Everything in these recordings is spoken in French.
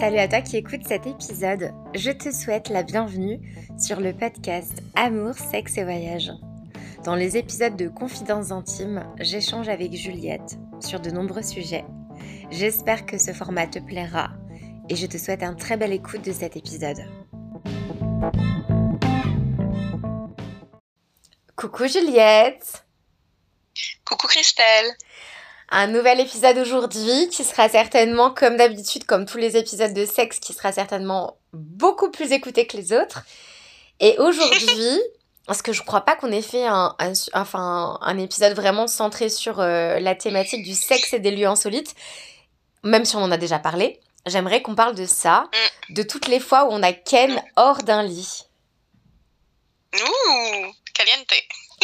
Salut à toi qui écoutes cet épisode. Je te souhaite la bienvenue sur le podcast Amour, sexe et voyage. Dans les épisodes de Confidences intimes, j'échange avec Juliette sur de nombreux sujets. J'espère que ce format te plaira et je te souhaite un très bel écoute de cet épisode. Coucou Juliette Coucou Christelle un nouvel épisode aujourd'hui qui sera certainement, comme d'habitude, comme tous les épisodes de sexe, qui sera certainement beaucoup plus écouté que les autres. Et aujourd'hui, parce que je crois pas qu'on ait fait un, enfin, un épisode vraiment centré sur euh, la thématique du sexe et des lieux insolites, même si on en a déjà parlé, j'aimerais qu'on parle de ça, mm. de toutes les fois où on a Ken hors d'un lit. Ouh, caliente.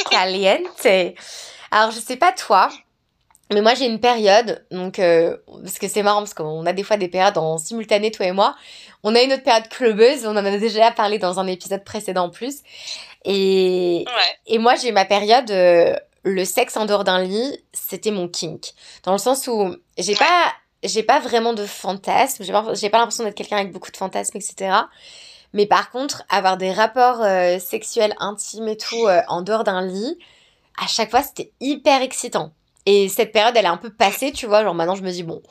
caliente. Alors, je sais pas toi, mais moi, j'ai une période, donc, euh, parce que c'est marrant, parce qu'on a des fois des périodes en simultané, toi et moi. On a une autre période clubeuse, on en a déjà parlé dans un épisode précédent en plus. Et, et moi, j'ai ma période, euh, le sexe en dehors d'un lit, c'était mon kink. Dans le sens où j'ai pas, j'ai pas vraiment de fantasmes, j'ai pas, pas l'impression d'être quelqu'un avec beaucoup de fantasmes, etc. Mais par contre, avoir des rapports euh, sexuels intimes et tout en dehors d'un lit, à chaque fois, c'était hyper excitant. Et cette période, elle est un peu passée, tu vois. Genre maintenant, je me dis, bon,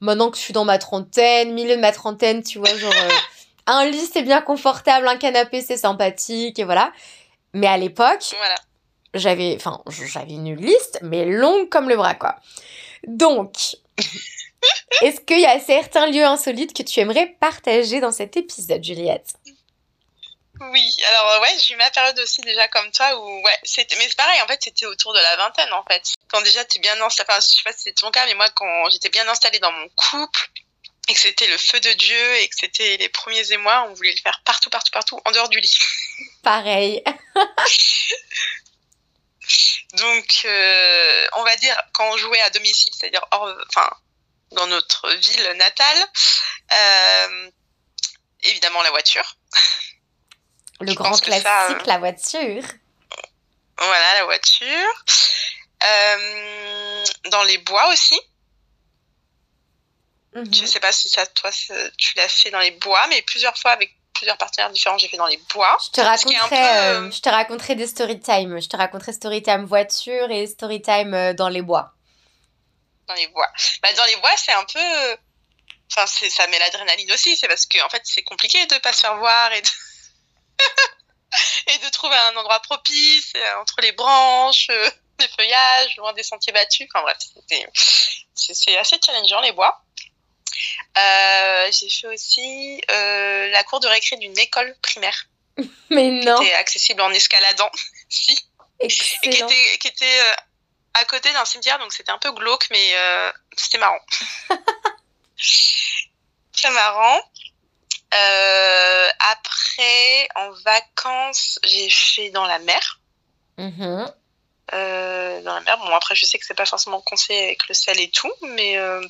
maintenant que je suis dans ma trentaine, milieu de ma trentaine, tu vois, genre, euh, un lit, c'est bien confortable, un canapé, c'est sympathique, et voilà. Mais à l'époque, j'avais, enfin, j'avais une liste, mais longue comme le bras, quoi. Donc, est-ce qu'il y a certains lieux insolites que tu aimerais partager dans cet épisode, Juliette? Oui, alors ouais, j'ai eu ma période aussi déjà comme toi où ouais, c'était mais c'est pareil en fait, c'était autour de la vingtaine en fait. Quand déjà tu es bien installé, enfin, je sais pas si c'est ton cas mais moi quand j'étais bien installée dans mon couple et que c'était le feu de Dieu et que c'était les premiers émois, on voulait le faire partout partout partout en dehors du lit. Pareil. Donc euh, on va dire quand on jouait à domicile, c'est-à-dire hors enfin dans notre ville natale, euh, évidemment la voiture. Le grand classique, euh, la voiture. Voilà, la voiture. Euh, dans les bois aussi. Je ne sais pas si ça, toi, tu l'as fait dans les bois, mais plusieurs fois avec plusieurs partenaires différents, j'ai fait dans les bois. Je te raconterai, euh, je te raconterai des story time. Je te raconterai story time voiture et story time dans les bois. Dans les bois. Bah, dans les bois, c'est un peu. Enfin, ça met l'adrénaline aussi. C'est parce que, en fait, c'est compliqué de pas se faire voir et de et de trouver un endroit propice euh, entre les branches, euh, les feuillages, loin des sentiers battus. Enfin bref, c'est assez challengeant les bois. Euh, j'ai fait aussi la cour de récré d'une école primaire. Mais non. Qui était accessible en escaladant. si. Et qui était, qui était à côté d'un cimetière, donc c'était un peu glauque, mais c'était marrant. Très marrant. Euh, après, en vacances, j'ai fait dans la mer. Mm-hmm. Euh, dans la mer. Bon, après, je sais que c'est pas forcément conseillé avec le sel et tout, mais euh,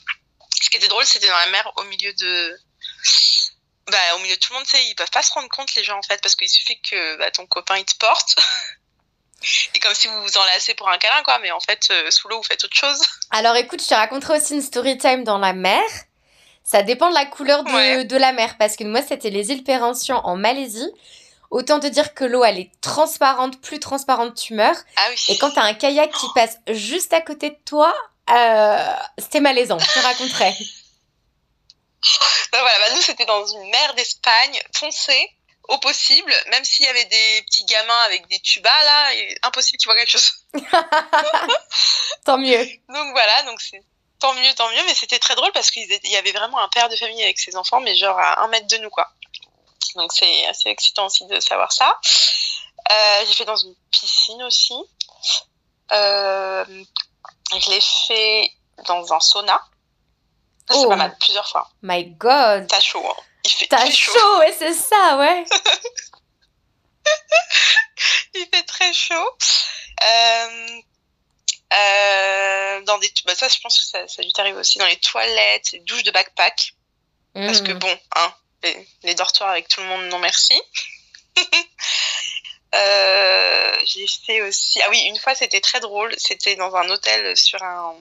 ce qui était drôle, c'était dans la mer au milieu de. Bah, au milieu de tout le monde, tu sais, ils peuvent pas se rendre compte, les gens, en fait, parce qu'il suffit que bah, ton copain, il te porte. Et comme si vous vous enlacez pour un câlin, quoi, mais en fait, sous l'eau, vous faites autre chose. Alors écoute, je te raconterai aussi une story time dans la mer. Ça dépend de la couleur de, la mer. Parce que moi, c'était les îles Perhentian en Malaisie. Autant te dire que l'eau, elle est transparente, plus transparente, tu meurs. Ah oui. Et quand t'as un kayak qui passe juste à côté de toi, euh, c'était malaisant. Je te raconterai. Ben voilà, bah nous, c'était dans une mer d'Espagne, foncée au possible, même s'il y avait des petits gamins avec des tubas là, impossible tu vois quelque chose. Tant mieux. Donc voilà, donc c'est tant mieux, tant mieux, mais c'était très drôle parce qu'il y avait vraiment un père de famille avec ses enfants, mais genre à un mètre de nous, quoi. Donc c'est assez excitant aussi de savoir ça. Euh, j'ai fait dans une piscine aussi. Euh, je l'ai fait dans un sauna. C'est pas oh. mal, plusieurs fois. My God. T'as chaud, hein. Il fait T'as chaud, chaud, ouais, c'est ça, ouais. Il fait très chaud. Euh, euh, dans des, bah ça, je pense que ça, ça a dû t'arriver aussi dans les toilettes, les douches de backpack. Parce que mm. bon, hein, les, dortoirs avec tout le monde, non merci. euh, j'ai fait aussi. Ah oui, une fois c'était très drôle. C'était dans un hôtel sur un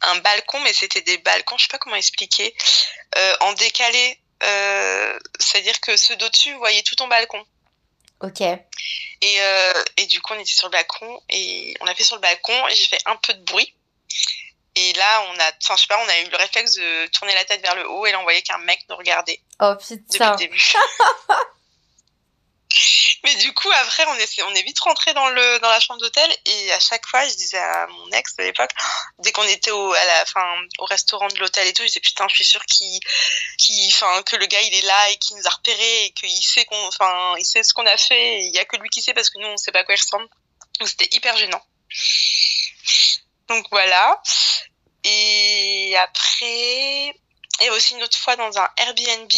un balcon, mais c'était des balcons, je sais pas comment expliquer, euh, en décalé. Euh, C'est-à-dire que ceux d'au-dessus voyaient tout ton balcon. Ok. Et, et du coup, on était sur le balcon et on a fait sur le balcon et j'ai fait un peu de bruit. Et là, on a, enfin, je sais pas, on a eu le réflexe de tourner la tête vers le haut et là, on voyait qu'un mec nous regardait. Oh putain. Depuis le début. Mais du coup, après, on est, on est vite rentré dans, le, dans la chambre d'hôtel et à chaque fois, je disais à mon ex de l'époque, dès qu'on était au, à la, fin, au restaurant de l'hôtel et tout, je disais putain, je suis sûre qu'il, enfin, que le gars il est là et qu'il nous a repérés et qu'il sait qu'on, enfin, il sait ce qu'on a fait. Il y a que lui qui sait parce que nous, on sait pas à quoi il ressemble. Donc c'était hyper gênant. Donc voilà. Et après, et aussi une autre fois dans un Airbnb,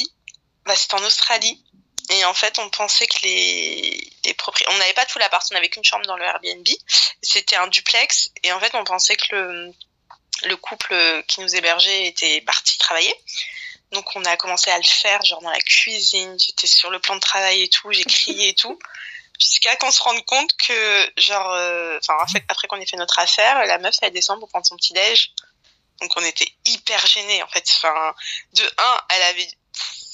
bah, c'était en Australie. Et en fait, on pensait que les, les propriétaires, on n'avait pas tout l'appart, on n'avait qu'une chambre dans le Airbnb. C'était un duplex. Et en fait, on pensait que le, le couple qui nous hébergeait était parti travailler. Donc, on a commencé à le faire, genre dans la cuisine. J'étais sur le plan de travail et tout, j'ai crié et tout. Jusqu'à qu'on se rende compte que, genre, euh, enfin, après qu'on ait fait notre affaire, la meuf, elle descend pour prendre son petit déj. Donc, on était hyper gênés, en fait. Enfin, de un, elle avait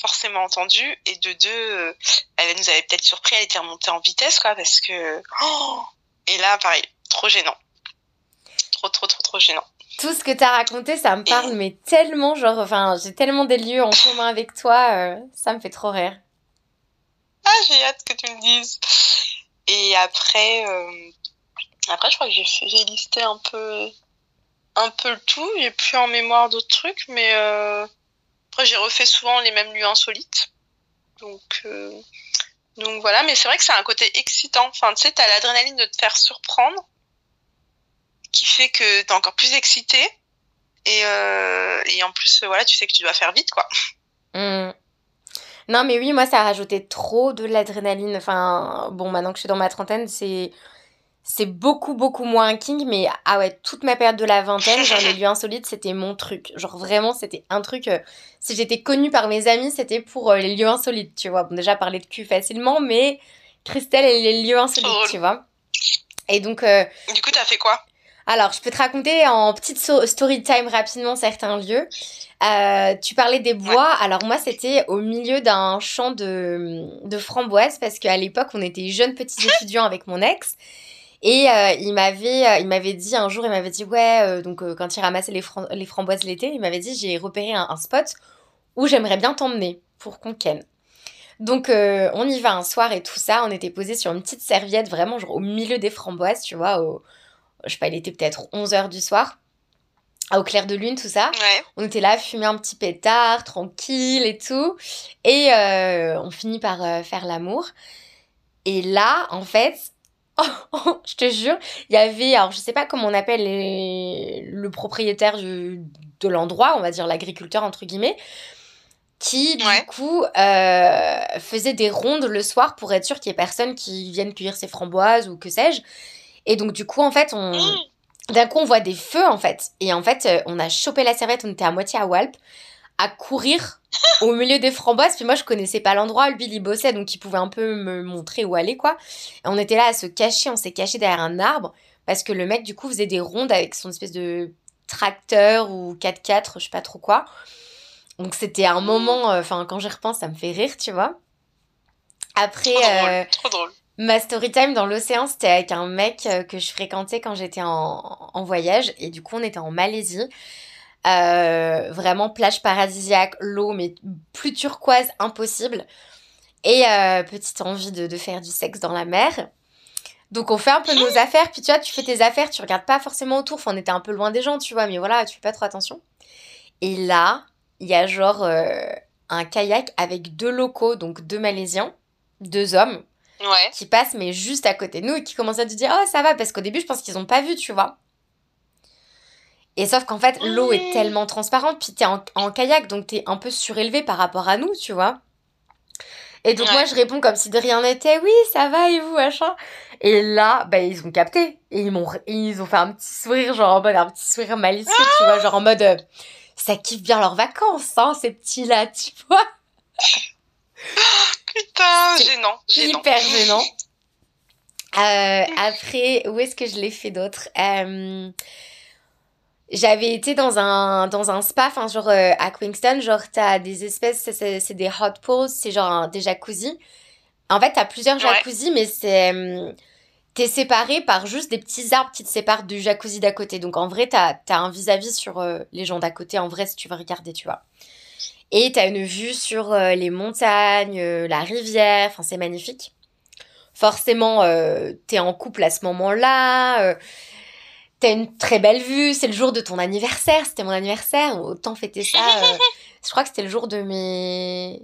forcément entendu et de deux euh, elle nous avait peut-être surpris elle était remontée en vitesse quoi parce que oh et là pareil trop gênant. Trop trop trop trop gênant. Tout ce que tu as raconté ça me parle mais tellement genre enfin j'ai tellement des lieux en commun avec toi euh, ça me fait trop rire. Ah j'ai hâte que tu me dises. Et après euh, après je crois que j'ai listé un peu un peu le tout j'ai plus en mémoire d'autres trucs mais après, j'ai refait souvent les mêmes lieux insolites. Donc, euh, donc voilà, mais c'est vrai que c'est un côté excitant. Enfin, tu sais, t'as l'adrénaline de te faire surprendre, qui fait que t'es encore plus excité. Et, euh, et en plus, voilà, tu sais que tu dois faire vite, quoi. Mmh. Non, mais oui, moi, ça a rajouté trop de l'adrénaline. Enfin, bon, maintenant que je suis dans ma trentaine, c'est c'est beaucoup, beaucoup moins un king, mais ah ouais, toute ma période de la vingtaine, genre les lieux insolites, c'était mon truc. Genre vraiment, c'était un truc. Euh, si j'étais connue par mes amis, c'était pour euh, les lieux insolites, tu vois. Bon, déjà, parler de cul facilement, mais Christelle et les lieux insolites, tu vois. Et donc. Euh, du coup, t'as fait quoi? alors, je peux te raconter en petite story time rapidement certains lieux. tu parlais des bois. Alors moi, c'était au milieu d'un champ de, de framboises parce qu'à l'époque, on était jeunes petits étudiants avec mon ex. Et euh, il m'avait euh, il m'avait dit un jour, il m'avait dit ouais, euh, donc quand il ramassait les, les framboises l'été, il m'avait dit j'ai repéré un, spot où j'aimerais bien t'emmener pour qu'on ken. Donc on y va un soir et tout ça, on était posé sur une petite serviette vraiment genre au milieu des framboises, tu vois, au, je sais pas, il était peut-être 11h du soir. Au clair de lune, tout ça. On était là, fumer un petit pétard, tranquille et tout. Et on finit par faire l'amour. Et là, en fait, je te jure, il y avait, alors je sais pas comment on appelle le propriétaire de l'endroit, on va dire l'agriculteur entre guillemets, qui du coup euh, faisait des rondes le soir pour être sûr qu'il y ait personne qui vienne cueillir ses framboises ou que sais-je. Et donc du coup en fait on... Mmh. D'un coup on voit des feux en fait. Et en fait euh, on a chopé la serviette, on était à moitié à Walp à courir au milieu des framboises. Puis moi, je connaissais pas l'endroit. Lui, il bossait, donc il pouvait un peu me montrer où aller, quoi. Et on était là à se cacher. On s'est caché derrière un arbre parce que le mec, du coup, faisait des rondes avec son espèce de tracteur ou 4x4, je sais pas trop quoi. Donc c'était un moment, euh, enfin, quand j'y repense, ça me fait rire, tu vois. Après, euh, trop drôle. ma story time dans l'océan, c'était avec un mec euh, que je fréquentais quand j'étais en, en voyage. Et du coup, on était en Malaisie. Euh, vraiment plage paradisiaque, l'eau, mais plus turquoise, impossible. Et euh, petite envie de, faire du sexe dans la mer. Donc on fait un peu nos affaires, puis tu vois, tu fais tes affaires, tu regardes pas forcément autour, enfin on était un peu loin des gens, tu vois, mais voilà, tu fais pas trop attention. Et là, il y a genre euh, un kayak avec deux locaux, donc deux Malaisiens, deux hommes, qui passent mais juste à côté de nous et qui commencent à te dire oh ça va, parce qu'au début je pense qu'ils ont pas vu, tu vois. Et sauf qu'en fait, l'eau est tellement transparente, puis t'es en, en kayak, donc t'es un peu surélevé par rapport à nous, tu vois. Et donc moi, je réponds comme si de rien n'était, oui, ça va, et vous, machin. Et là, bah, ils ont capté. Et ils m'ont, ils ont fait un petit sourire, genre en mode, un petit sourire malicieux, tu vois, genre en mode, euh, ça kiffe bien leurs vacances, hein, ces petits-là, tu vois. Putain, gênant, gênant. Hyper gênant. Euh, après, où est-ce que je l'ai fait d'autre? Euh, J'avais été dans un, dans un spa, enfin, genre euh, à Queenston, genre, t'as des espèces, c'est des hot pools, c'est genre des jacuzzi. En fait, t'as plusieurs jacuzzi, mais c'est. Hum, t'es séparé par juste des petits arbres qui te séparent du jacuzzi d'à côté. Donc en vrai, t'as as un vis-à-vis sur euh, les gens d'à côté, en vrai, si tu veux regarder, tu vois. Et t'as une vue sur euh, les montagnes, la rivière, enfin, c'est magnifique. Forcément, t'es en couple à ce moment-là T'as une très belle vue, c'est le jour de ton anniversaire, c'était mon anniversaire, autant fêter ça. Euh, je crois que c'était le jour de mes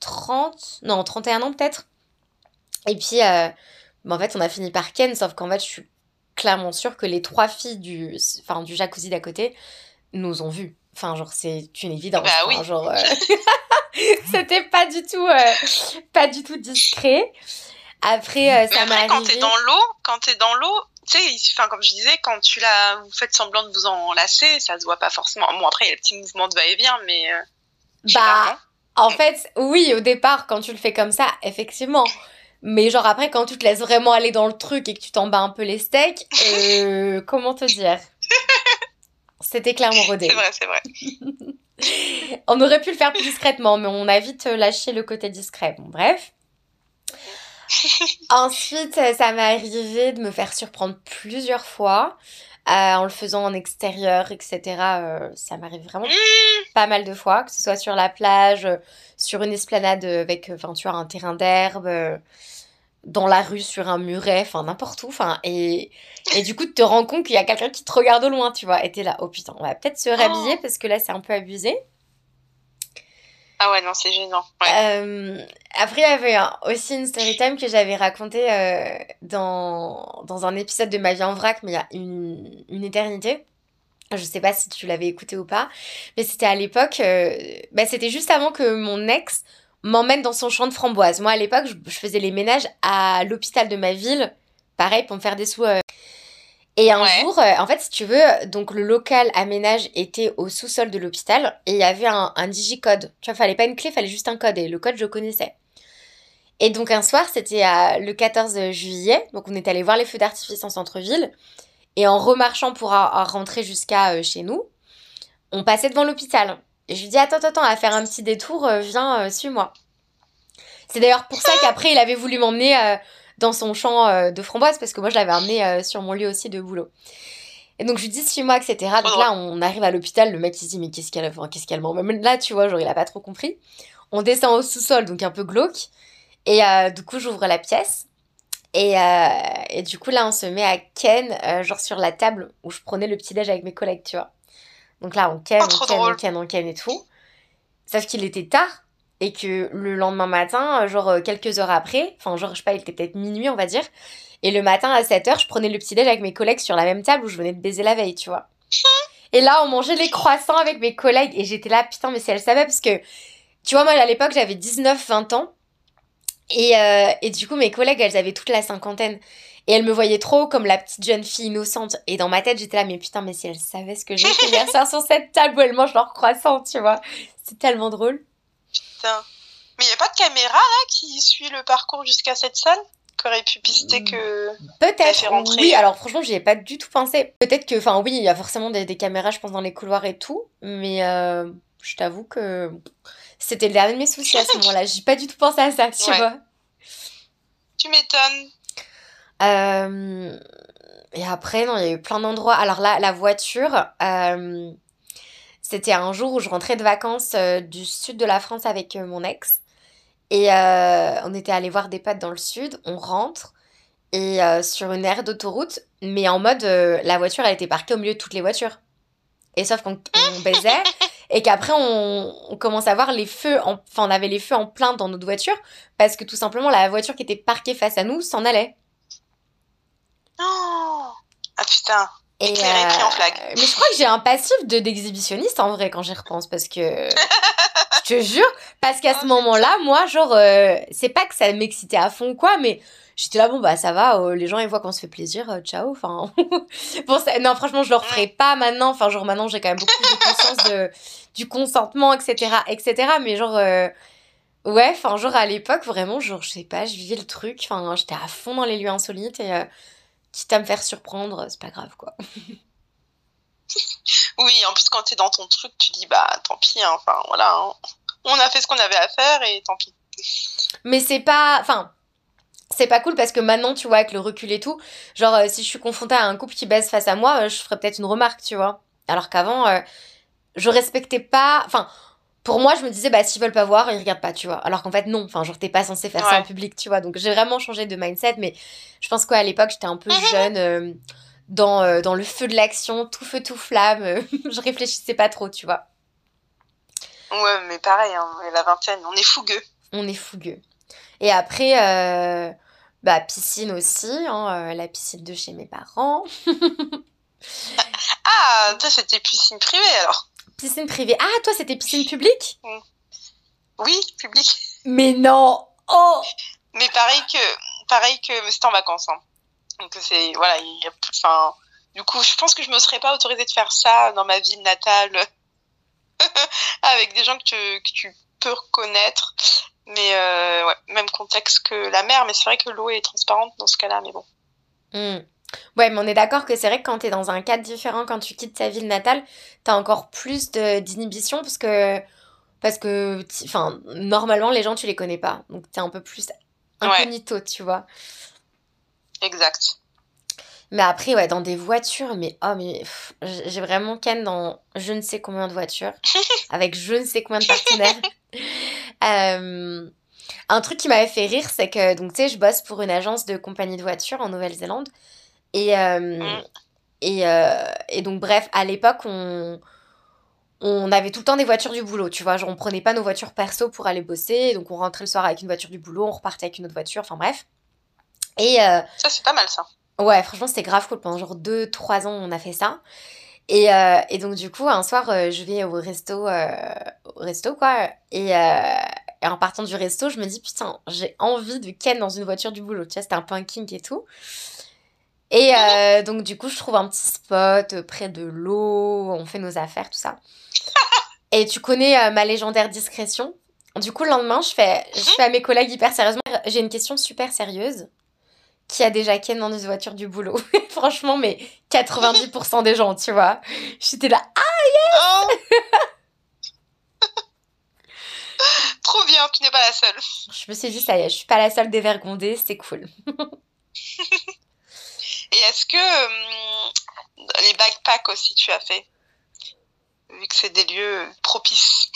30, non, 31 ans peut-être. Et puis, euh, en fait, on a fini par Ken, sauf qu'en fait, je suis clairement sûre que les trois filles du, enfin, du jacuzzi d'à côté nous ont vus. Enfin, genre, c'est une évidence. Bah oui. genre, euh, c'était pas du tout, pas du tout discret. Après, ça m'a Quand t'es dans l'eau, quand t'es dans l'eau, tu sais, enfin, comme je disais, quand tu la, vous faites semblant de vous enlacer, ça se voit pas forcément. Bon, après, il y a le petit mouvement de va-et-vient, mais. Euh, bah, en fait, oui, au départ, quand tu le fais comme ça, effectivement. Mais genre après, quand tu te laisses vraiment aller dans le truc et que tu t'en bats un peu les steaks, euh, comment te dire? C'était clairement rodé. C'est vrai, c'est vrai. on aurait pu le faire plus discrètement, mais on a vite lâché le côté discret. Bon, bref. Ensuite, euh, ça m'est arrivé de me faire surprendre plusieurs fois. Euh, en le faisant en extérieur, etc. Euh, ça m'arrive vraiment pas mal de fois, que ce soit sur la plage, sur une esplanade avec, enfin, tu vois, un terrain d'herbe, dans la rue, sur un muret, enfin, n'importe où. Enfin, et, et du coup, tu te rends compte qu'il y a quelqu'un qui te regarde au loin, tu vois. Et t'es là, oh putain, on va peut-être se rhabiller oh. parce que là, c'est un peu abusé. Ah ouais, non, c'est gênant. Euh, après, il y avait aussi une story time que j'avais racontée euh, dans, dans un épisode de Ma vie en vrac, mais il y a une, une éternité. Je sais pas si tu l'avais écouté ou pas, mais c'était à l'époque, euh, bah, c'était juste avant que mon ex m'emmène dans son champ de framboises. Moi, à l'époque, je, je, faisais les ménages à l'hôpital de ma ville, pareil, pour me faire des sous et un jour, euh, en fait, si tu veux, donc le local aménage était au sous-sol de l'hôpital et il y avait un, un digicode. Tu vois, fallait pas une clé, fallait juste un code et le code, je connaissais. Et donc un soir, c'était le 14 juillet, donc on est allé voir les feux d'artifice en centre-ville et en remarchant pour rentrer jusqu'à euh, chez nous, on passait devant l'hôpital. Et je lui dis attends, attends, attends, à faire un petit détour, euh, viens, suis-moi. C'est d'ailleurs pour ça qu'après il avait voulu m'emmener dans son champ euh, de framboises parce que moi je l'avais amené euh, sur mon lieu aussi de boulot. Et donc je lui dis suis-moi, etc. Donc là on arrive à l'hôpital, le mec il se dit mais qu'est-ce qu'elle enfin, qu'est-ce qu'elle Même là tu vois, genre il a pas trop compris. On descend au sous-sol, donc un peu glauque. Et euh, du coup j'ouvre la pièce. Et, et, du coup là on se met à ken, genre sur la table où je prenais le petit déj avec mes collègues, tu vois. Donc là on ken, oh, on ken, on ken, on ken et tout. Sauf qu'il était tard et que le lendemain matin, genre euh, quelques heures après, enfin genre je sais pas, il était peut-être minuit on va dire, et le matin à 7h, je prenais le petit déj avec mes collègues sur la même table où je venais de baiser la veille, tu vois. Et là, on mangeait les croissants avec mes collègues et j'étais là, putain, mais si elle savait, parce que, tu vois, moi à l'époque, j'avais 19-20 ans. Et, euh, et du coup, mes collègues, elles avaient toute la cinquantaine. Et elles me voyaient trop comme la petite jeune fille innocente. Et dans ma tête, j'étais là, mais putain, mais si elles savaient ce que j'ai fait hier soir sur cette table où elles mangent leurs croissants, tu vois. C'est tellement drôle. Mais il n'y a pas de caméra là qui suit le parcours jusqu'à cette salle? Qui aurait pu pister que. Peut-être. Oui, alors franchement, j'y ai pas du tout pensé. Peut-être que, enfin, oui, il y a forcément des, caméras, je pense, dans les couloirs et tout. Mais euh, je t'avoue que c'était le dernier de mes soucis à ce moment-là. J'ai pas du tout pensé à ça, tu vois. Tu m'étonnes. Euh, et après, non, il y a eu plein d'endroits. Alors là, la voiture. Euh, c'était un jour où je rentrais de vacances euh, du sud de la France avec euh, mon ex. Et euh, on était allé voir des potes dans le sud. On rentre et sur une aire d'autoroute, mais en mode la voiture elle était parquée au milieu de toutes les voitures. Et sauf qu'on baisait et qu'après on, on, commence à voir les feux, enfin on avait les feux en plein dans notre voiture parce que tout simplement la voiture qui était parquée face à nous s'en allait. Oh ah putain. Et euh, Mais je crois que j'ai un passif de d'exhibitionniste en vrai quand j'y repense parce que je te jure parce qu'à ce oh, moment-là, moi genre euh, c'est pas que ça m'excitait à fond quoi, mais j'étais là bon bah ça va, euh, les gens ils voient qu'on se fait plaisir, ciao. Enfin bon non franchement je le referai pas maintenant. Enfin genre maintenant j'ai quand même beaucoup de conscience de du consentement etc etc. Mais genre ouais enfin genre à l'époque vraiment genre je sais pas je vivais le truc. Enfin j'étais à fond dans les lieux insolites et quitte à me faire surprendre, c'est pas grave quoi. Oui, en plus, quand t'es dans ton truc, tu dis, bah, tant pis, hein, enfin, voilà. Hein. On a fait ce qu'on avait à faire et tant pis. Mais c'est pas. Enfin. C'est pas cool parce que maintenant, tu vois, avec le recul et tout, genre, euh, si je suis confrontée à un couple qui baisse face à moi, euh, je ferais peut-être une remarque, tu vois. Alors qu'avant, euh, je respectais pas. Enfin, pour moi, je me disais, bah, s'ils veulent pas voir, ils regardent pas, tu vois. Alors qu'en fait, non. Enfin, genre, t'es pas censé faire ça en public, tu vois. Donc, j'ai vraiment changé de mindset, mais je pense qu'à l'époque, j'étais un peu jeune dans, euh, dans le feu de l'action, tout feu, tout flamme. je réfléchissais pas trop, tu vois. Ouais, mais pareil, hein, la vingtaine, on est fougueux. On est fougueux. Et après, euh, bah, piscine aussi, hein, euh, la piscine de chez mes parents. ah, toi, c'était piscine privée alors Piscine privée. Ah, toi, c'était piscine publique? Oui, publique. Mais non Oh Mais pareil que, pareil que, c'était en vacances. Hein. Donc c'est voilà, il enfin, du coup, je pense que je me serais pas autorisée de faire ça dans ma ville natale avec des gens que tu, que tu peux reconnaître. Mais euh, ouais, même contexte que la mer, mais c'est vrai que l'eau est transparente dans ce cas-là, mais bon. Hmm. Ouais, mais on est d'accord que c'est vrai que quand tu es dans un cadre différent, quand tu quittes ta ville natale, tu as encore plus d'inhibition parce que, parce que enfin, normalement, les gens, tu les connais pas. Donc, tu es un peu plus incognito, tu vois. Exact. Mais après, ouais, dans des voitures, mais oh, mais j'ai vraiment ken dans je ne sais combien de voitures, avec je ne sais combien de partenaires. Euh, un truc qui m'avait fait rire, c'est que, donc, tu sais, je bosse pour une agence de compagnie de voitures en Nouvelle-Zélande. Et, euh, mm. et, euh, et, donc, bref, à l'époque, on, on avait tout le temps des voitures du boulot, tu vois. Genre, on prenait pas nos voitures perso pour aller bosser. Donc, on rentrait le soir avec une voiture du boulot, on repartait avec une autre voiture, enfin, bref. Et, euh, ça, c'est pas mal ça. Ouais, franchement, c'était grave cool. Pendant genre 2-3 ans, on a fait ça. Et, et, donc, du coup, un soir, je vais au resto, au resto quoi. Et, et, en partant du resto, je me dis, putain, j'ai envie de ken dans une voiture du boulot. Tu vois, c'était un peu un kink et tout. Et donc, du coup, je trouve un petit spot près de l'eau, on fait nos affaires, tout ça. et tu connais ma légendaire discrétion. Du coup, le lendemain, je fais, je fais à mes collègues hyper sérieusement, j'ai une question super sérieuse qui a déjà ken dans une voiture du boulot? Franchement, mais 90% des gens, tu vois. J'étais là, ah yes oh. Trop bien, tu n'es pas la seule. Je me suis dit, ça y est, je suis pas la seule dévergondée, c'est cool. Et est-ce que hum, les backpacks aussi tu as fait? Vu que c'est des lieux propices.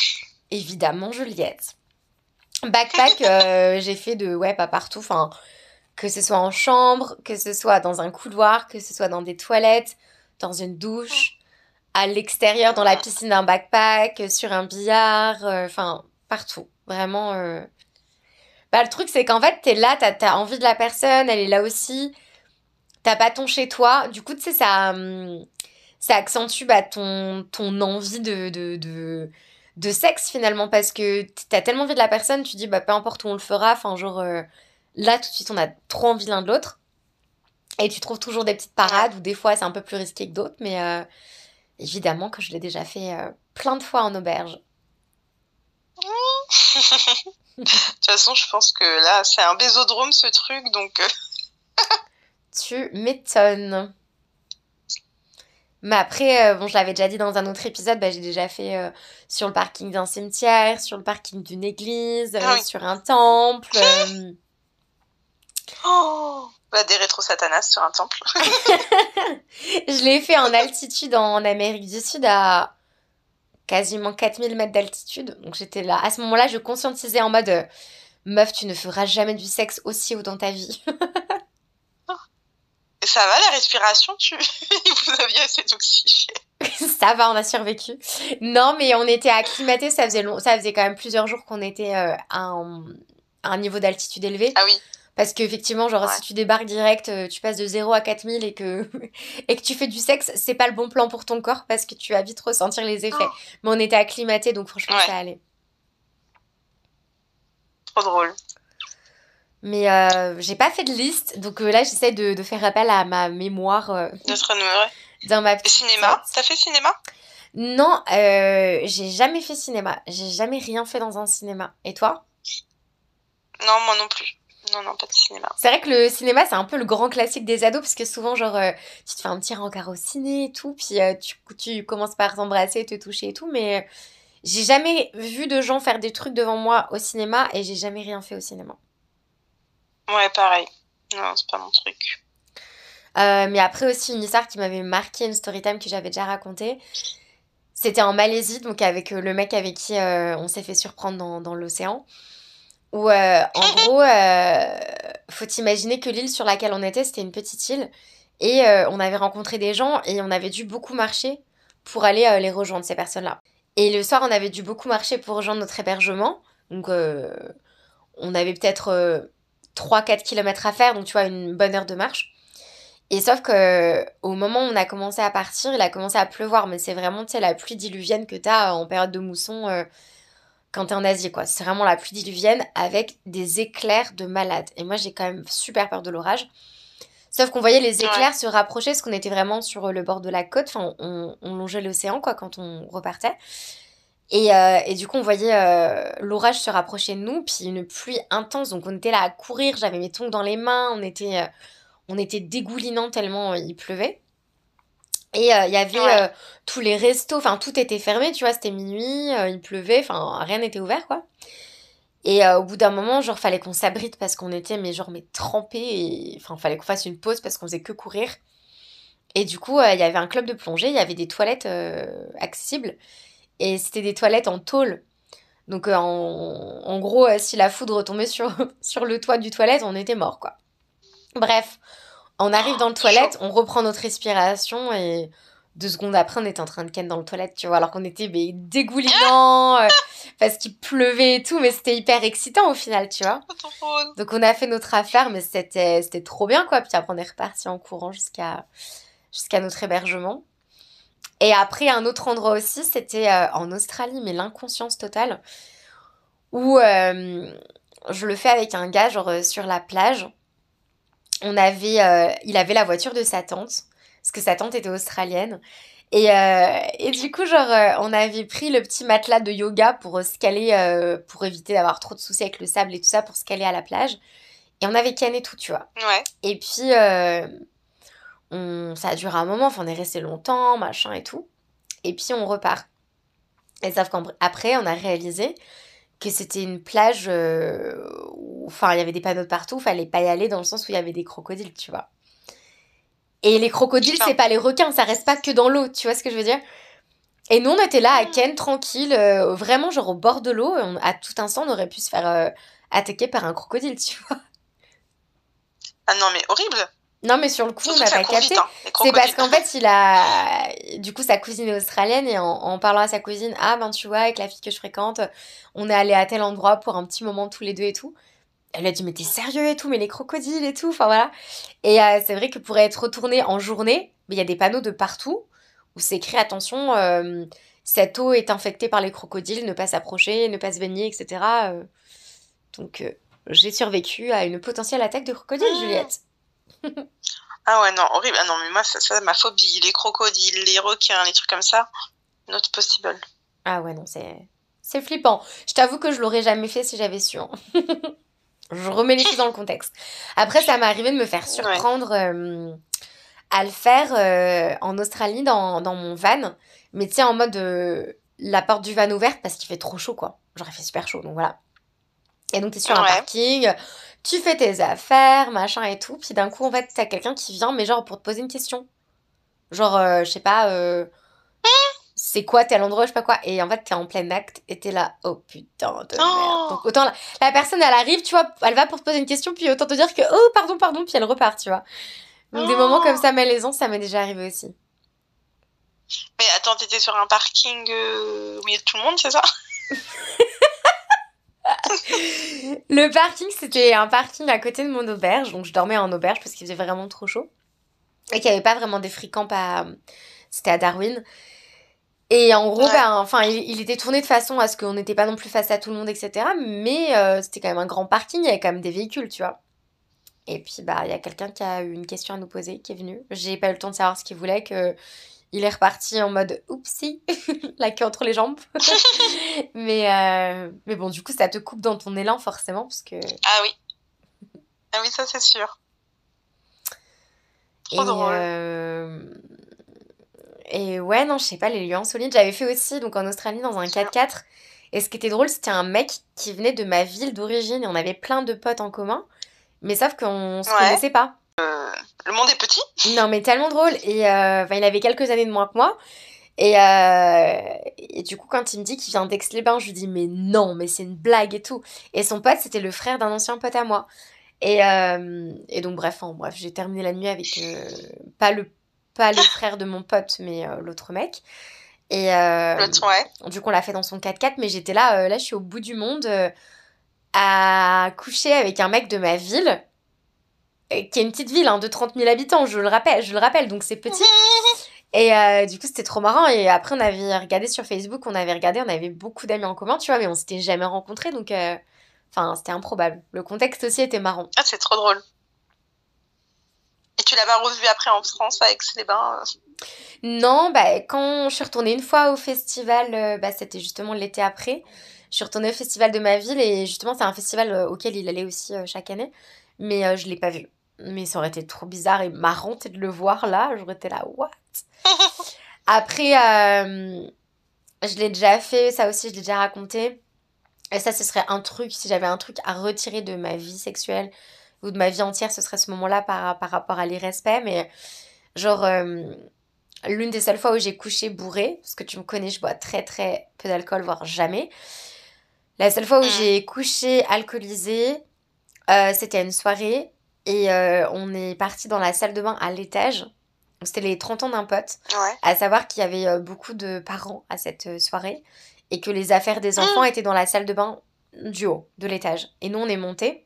Évidemment, Juliette. Backpack, euh, j'ai fait de, ouais, pas partout. Enfin, que ce soit en chambre, que ce soit dans un couloir, que ce soit dans des toilettes, dans une douche, à l'extérieur, dans la piscine d'un backpack, sur un billard, euh, enfin, partout. Vraiment. Euh. Bah, le truc, c'est qu'en fait, t'es là, t'as as envie de la personne, elle est là aussi. T'as pas ton chez toi. Du coup, tu sais, ça, hum, ça accentue bah, ton, envie de, sexe finalement. Parce que t'as tellement envie de la personne, tu dis, bah, peu importe où on le fera, enfin, genre. Euh, Là, tout de suite, on a trop envie l'un de l'autre. Et tu trouves toujours des petites parades où des fois c'est un peu plus risqué que d'autres, mais euh, évidemment que je l'ai déjà fait euh, plein de fois en auberge. de toute façon, je pense que là, c'est un bésodrome ce truc, donc. Euh, tu m'étonnes. Mais après, bon, je l'avais déjà dit dans un autre épisode, bah, j'ai déjà fait sur le parking d'un cimetière, sur le parking d'une église, ah sur un temple. Oh bah, Des rétro-satanas sur un temple. je l'ai fait en altitude en Amérique du Sud à quasiment 4000 mètres d'altitude. Donc j'étais là. À ce moment-là, je conscientisais en mode euh, meuf, tu ne feras jamais du sexe aussi haut dans ta vie. Ça va la respiration tu... Vous aviez assez d'oxygène. ça va, on a survécu. Non, mais on était acclimatés, ça faisait, long... ça faisait quand même plusieurs jours qu'on était euh, à, un... niveau d'altitude élevé. Ah oui. Parce qu'effectivement, genre, si tu débarques direct, euh, tu passes de 0 à 4000 et que, et que tu fais du sexe, c'est pas le bon plan pour ton corps parce que tu vas vite ressentir les effets. Oh. Mais on était acclimatés, donc franchement, ça allait. Trop drôle. Mais euh, j'ai pas fait de liste, donc euh, là, j'essaie de, de, faire appel à ma mémoire. de se Dans ma Cinéma T'as fait cinéma? Non, j'ai jamais fait cinéma. J'ai jamais rien fait dans un cinéma. Et toi? Non, moi non plus. non, non, pas de cinéma. C'est vrai que le cinéma, c'est un peu le grand classique des ados, parce que souvent, genre, euh, tu te fais un petit rencard au ciné et tout, puis euh, tu, tu commences par t'embrasser, te toucher et tout, mais j'ai jamais vu de gens faire des trucs devant moi au cinéma et j'ai jamais rien fait au cinéma. Ouais, pareil. Non, c'est pas mon truc. Euh, mais après aussi, une histoire qui m'avait marqué, une story time que j'avais déjà racontée, c'était en Malaisie, donc avec le mec avec qui on s'est fait surprendre dans, dans l'océan. Où, euh, en gros, euh, faut imaginer que l'île sur laquelle on était, c'était une petite île. Et euh, on avait rencontré des gens et on avait dû beaucoup marcher pour aller les rejoindre, ces personnes-là. Et le soir, on avait dû beaucoup marcher pour rejoindre notre hébergement. Donc, on avait peut-être 3-4 km à faire, donc tu vois, une bonne heure de marche. Et sauf que au moment où on a commencé à partir, il a commencé à pleuvoir, mais c'est vraiment, tu sais, la pluie diluvienne que tu as en période de mousson quand t'es en Asie, quoi. C'est vraiment la pluie diluvienne avec des éclairs de malade. Et moi, j'ai quand même super peur de l'orage. Sauf qu'on voyait les éclairs se rapprocher parce qu'on était vraiment sur le bord de la côte. Enfin, on, longeait l'océan, quoi, quand on repartait. Et, euh, et, du coup, on voyait euh, l'orage se rapprocher de nous, puis une pluie intense. Donc, on était là à courir. J'avais mes tongs dans les mains. On était, euh, on était dégoulinant tellement il pleuvait. Et euh, il y avait euh, tous les restos, enfin tout était fermé, tu vois, c'était minuit, euh, il pleuvait, enfin rien n'était ouvert quoi. Et au bout d'un moment, genre fallait qu'on s'abrite parce qu'on était mais genre mais trempés enfin fallait qu'on fasse une pause parce qu'on faisait que courir. Et du coup, il y avait un club de plongée, il y avait des toilettes accessibles et c'était des toilettes en tôle. Donc en, en gros, si la foudre tombait sur, sur le toit du toilette, on était mort quoi. Bref, on arrive dans le toilette, on reprend notre respiration et deux secondes après, on était en train de ken dans le toilette, tu vois, alors qu'on était mais, dégoulinant euh, parce qu'il pleuvait et tout, mais c'était hyper excitant au final, tu vois. Donc on a fait notre affaire, mais c'était c'était trop bien quoi. Puis après on est reparti en courant jusqu'à jusqu'à notre hébergement. Et après un autre endroit aussi, c'était euh, en Australie, mais l'inconscience totale, où euh, je le fais avec un gars genre sur la plage on avait, euh, il avait la voiture de sa tante, parce que sa tante était australienne. Et, euh, et du coup, genre, euh, on avait pris le petit matelas de yoga pour se caler, pour éviter d'avoir trop de soucis avec le sable et tout ça, pour se caler à la plage. Et on avait canné tout, tu vois. Ouais. Et puis, on, ça a duré un moment, enfin, on est resté longtemps, machin et tout. Et puis, on repart. Et sauf qu'après, on a réalisé que c'était une plage euh, où, enfin, il y avait des panneaux de partout, fallait pas y aller dans le sens où il y avait des crocodiles, tu vois. Et les crocodiles, c'est pas les requins, ça reste pas que dans l'eau, tu vois ce que je veux dire? Et nous, on était là à hmm. Ken, tranquille, euh, vraiment genre au bord de l'eau, à tout instant, on aurait pu se faire euh, attaquer par un crocodile, tu vois. Ah non, mais horrible non, mais sur le coup, on n'a pas capté. Hein, c'est parce qu'en fait, il a. Du coup, sa cousine est australienne et en, parlant à sa cousine, ah ben tu vois, avec la fille que je fréquente, on est allé à tel endroit pour un petit moment tous les deux et tout. Elle a dit, mais t'es sérieux et tout, mais les crocodiles et tout, enfin voilà. Et euh, c'est vrai que pour être retourné en journée, il y a des panneaux de partout où c'est écrit attention, euh, cette eau est infectée par les crocodiles, ne pas s'approcher, ne pas se baigner, etc. Euh. Donc j'ai survécu à une potentielle attaque de crocodile, ah. Juliette ah ouais, non, horrible. Ah non, mais moi, ça, ma phobie, les crocodiles, les requins, les trucs comme ça, not possible. Ah ouais, non, c'est. C'est flippant. Je t'avoue que je l'aurais jamais fait si j'avais su. Hein. je remets les choses dans le contexte. Après, ça m'est arrivé de me faire surprendre euh, à le faire euh, en Australie dans, dans, mon van. Mais tu sais, en mode euh, la porte du van ouverte parce qu'il fait trop chaud, quoi. J'aurais fait super chaud, donc voilà. Et donc, tu es sur un parking, tu fais tes affaires, machin et tout. Puis d'un coup, en fait, t'as quelqu'un qui vient, mais genre pour te poser une question. Genre, euh, je sais pas, euh, c'est quoi tel endroit, je sais pas quoi. Et en fait, t'es en plein acte et t'es là, oh putain de merde. Oh. Donc autant la, personne, elle arrive, tu vois, elle va pour te poser une question, puis autant te dire que, oh pardon, pardon, puis elle repart, tu vois. Donc des moments comme ça malaisants, ça m'est déjà arrivé aussi. Mais attends, t'étais sur un parking euh, au milieu de tout le monde, c'est ça? le parking, c'était un parking à côté de mon auberge. Donc, je dormais en auberge parce qu'il faisait vraiment trop chaud. Et qu'il n'y avait pas vraiment des fréquents à. C'était à Darwin. Et en gros, ben, enfin, il, était tourné de façon à ce qu'on n'était pas non plus face à tout le monde, etc. Mais euh, c'était quand même un grand parking, il y avait quand même des véhicules, tu vois. Et puis, bah, il y a quelqu'un qui a eu une question à nous poser, qui est venu. J'ai pas eu le temps de savoir ce qu'il voulait, que il est reparti en mode oupsie, la queue entre les jambes. mais, euh, mais bon, du coup, ça te coupe dans ton élan, forcément, parce que. Ah oui. Ah oui, ça c'est sûr. Trop et, drôle. Euh, et ouais, non, je sais pas, les lieux insolites. J'avais fait aussi, donc en Australie, dans un 4x4. Et ce qui était drôle, c'était un mec qui venait de ma ville d'origine et on avait plein de potes en commun. Mais sauf qu'on se connaissait pas. Euh, le monde est petit. Non, mais tellement drôle. Et euh, il avait quelques années de moins que moi. Et, euh, et du coup, quand il me dit qu'il vient d'Aix-les-Bains, je lui dis, mais non, mais c'est une blague et tout. Et son pote, c'était le frère d'un ancien pote à moi. Et, et donc, bref, en, bref j'ai terminé la nuit avec pas, le, pas le frère de mon pote, mais l'autre mec. Et du coup, on l'a fait dans son 4x4, mais j'étais là, là, je suis au bout du monde à coucher avec un mec de ma ville qui est une petite ville hein, de 30 000 habitants, je le rappelle, je le rappelle donc c'est petit. Et euh, du coup, c'était trop marrant. Et après, on avait regardé sur Facebook, on avait regardé, on avait beaucoup d'amis en commun, tu vois, mais on s'était jamais rencontrés, donc euh, enfin, c'était improbable. Le contexte aussi était marrant. Ah, c'est trop drôle. Et tu l'as pas revu après en France avec les bains euh Non, bah, quand je suis retournée une fois au festival, bah, c'était justement l'été après. Je suis retournée au festival de ma ville et justement, c'est un festival auquel il allait aussi chaque année, mais je l'ai pas vu. Mais ça aurait été trop bizarre et marrant de le voir là. J'aurais été là, what? Après, euh, je l'ai déjà fait, ça aussi, je l'ai déjà raconté. Et ça, ce serait un truc, si j'avais un truc à retirer de ma vie sexuelle ou de ma vie entière, ce serait ce moment-là par, par rapport à l'irrespect. Mais genre, euh, l'une des seules fois où j'ai couché bourré, parce que tu me connais, je bois très très peu d'alcool, voire jamais. La seule fois où mm. j'ai couché alcoolisé, euh, c'était à une soirée et euh, on est parti dans la salle de bain à l'étage. C'était les 30 ans d'un pote. À savoir qu'il y avait euh, beaucoup de parents à cette euh, soirée et que les affaires des enfants mmh. étaient dans la salle de bain du haut, de l'étage. Et nous, on est montés.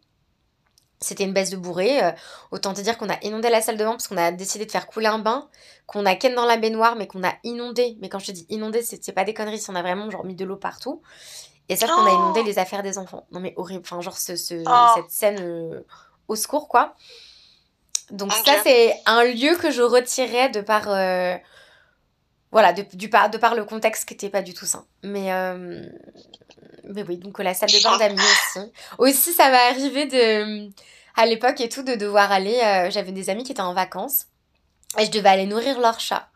C'était une baisse de bourrée. autant te dire qu'on a inondé la salle de bain parce qu'on a décidé de faire couler un bain, qu'on a ken dans la baignoire, mais qu'on a inondé. Mais quand je te dis inondé, c'est pas des conneries, on a vraiment genre mis de l'eau partout. Et ça, qu'on a inondé oh. les affaires des enfants. Non mais horrible. Enfin, genre ce, oh. cette scène au secours, quoi. Donc ça, c'est un lieu que je retirais de par... Euh, voilà, de, du par, de par le contexte qui n'était pas du tout sain. Mais, euh, mais oui, donc la salle de bain d'amis aussi. Aussi, ça m'est arrivé de, à l'époque et tout, de devoir aller... Euh, j'avais des amis qui étaient en vacances et je devais aller nourrir leur chat.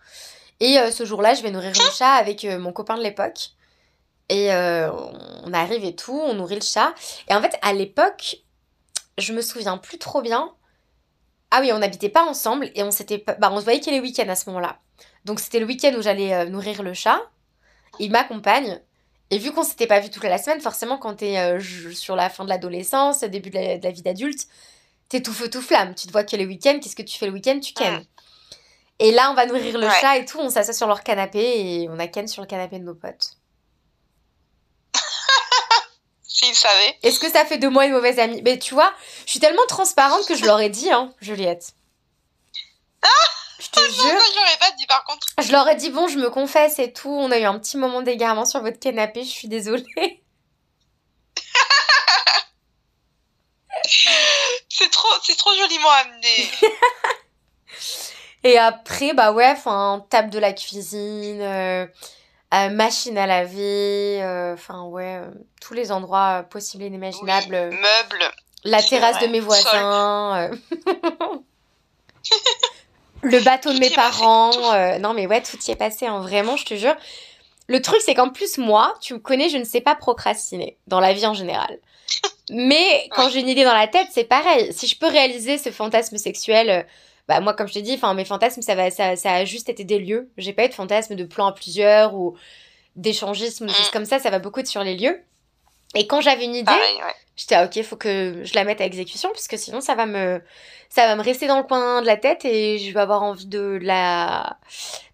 Et ce jour-là, je vais nourrir le chat avec mon copain de l'époque. Et on arrive et tout, on nourrit le chat. Et en fait, à l'époque, je me souviens plus trop bien. Ah oui, on n'habitait pas ensemble et on s'était bah on se voyait que les week-ends à ce moment-là. Donc c'était le week-end où j'allais euh, nourrir le chat. Il m'accompagne. Et vu qu'on s'était pas vu toute la semaine, forcément quand t'es es euh, sur la fin de l'adolescence, début de la, vie d'adulte, t'es tout feu tout flamme. Tu te vois que les week-ends, qu'est-ce que tu fais le week-end? Tu kennes. Et là, on va nourrir le chat et tout, on s'assoit sur leur canapé et on a ken sur le canapé de nos potes. S'ils savaient. Est-ce que ça fait de moi une mauvaise amie? Mais tu vois, je suis tellement transparente que je leur ai dit, hein, Juliette. Ah je te jure. Non, je l'aurais pas dit par contre. Je leur ai dit, bon, je me confesse et tout. On a eu un petit moment d'égarement sur votre canapé, je suis désolée. c'est trop, c'est trop joliment amené. et après, bah ouais, enfin, table de la cuisine. Euh, euh, machine à laver, euh, enfin ouais, euh, tous les endroits possibles et inimaginables. meubles. La terrasse de mes voisins. le bateau de mes parents. non mais ouais, tout y est passé, hein, vraiment, je te jure. Le truc, c'est qu'en plus, moi, tu me connais, je ne sais pas procrastiner dans la vie en général. Mais quand j'ai une idée dans la tête, c'est pareil. Si je peux réaliser ce fantasme sexuel bah moi comme je t'ai dit enfin mes fantasmes ça va ça, ça a juste été des lieux. J'ai pas eu de fantasme de plans à plusieurs ou d'échangisme ou des choses mm. comme ça ça va beaucoup être sur les lieux. Et quand j'avais une idée j'étais ah, ok faut que je la mette à exécution parce que sinon ça va me ça va me rester dans le coin de la tête et je vais avoir envie de la